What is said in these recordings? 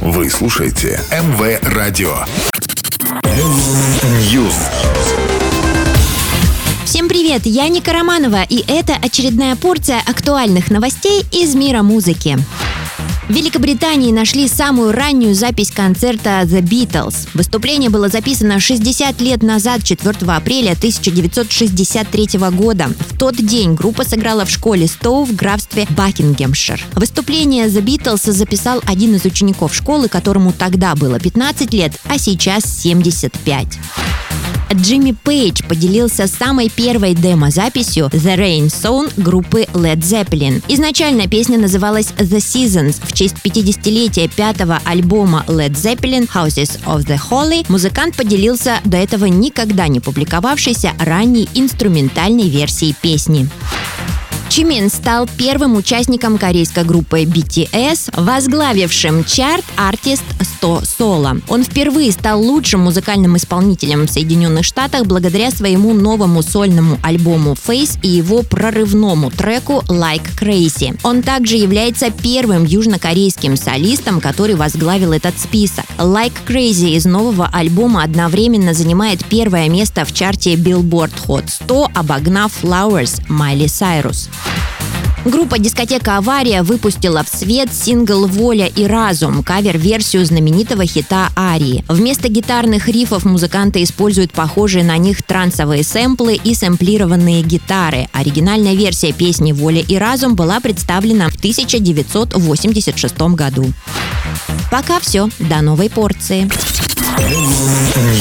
Вы слушаете МВ Радио. News. Всем привет, я Ника Романова, и это очередная порция актуальных новостей из мира музыки. В Великобритании нашли самую раннюю запись концерта The Beatles. Выступление было записано 60 лет назад, 4 апреля 1963 года. В тот день группа сыграла в школе Стоу в графстве Бакингемшир. Выступление The Beatles записал один из учеников школы, которому тогда было 15 лет, а сейчас 75. Джимми Пейдж поделился самой первой демо-записью The Rain Song группы Led Zeppelin. Изначально песня называлась The Seasons в честь 50-летия пятого альбома Led Zeppelin Houses of the Holy. Музыкант поделился до этого никогда не публиковавшейся ранней инструментальной версией песни. Чимин стал первым участником корейской группы BTS, возглавившим чарт Artist 100 Solo. Он впервые стал лучшим музыкальным исполнителем в Соединенных Штатах благодаря своему новому сольному альбому Face и его прорывному треку Like Crazy. Он также является первым южнокорейским солистом, который возглавил этот список. Like Crazy из нового альбома одновременно занимает первое место в чарте Billboard Hot 100, обогнав Flowers Майли Сайрус. Группа «Дискотека Авария» выпустила в свет сингл «Воля и разум» кавер-версию знаменитого хита «Арии». Вместо гитарных рифов музыканты используют похожие на них трансовые сэмплы и сэмплированные гитары. Оригинальная версия песни «Воля и разум» была представлена в 1986 году. Пока все. До новой порции.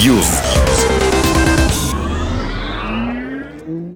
News.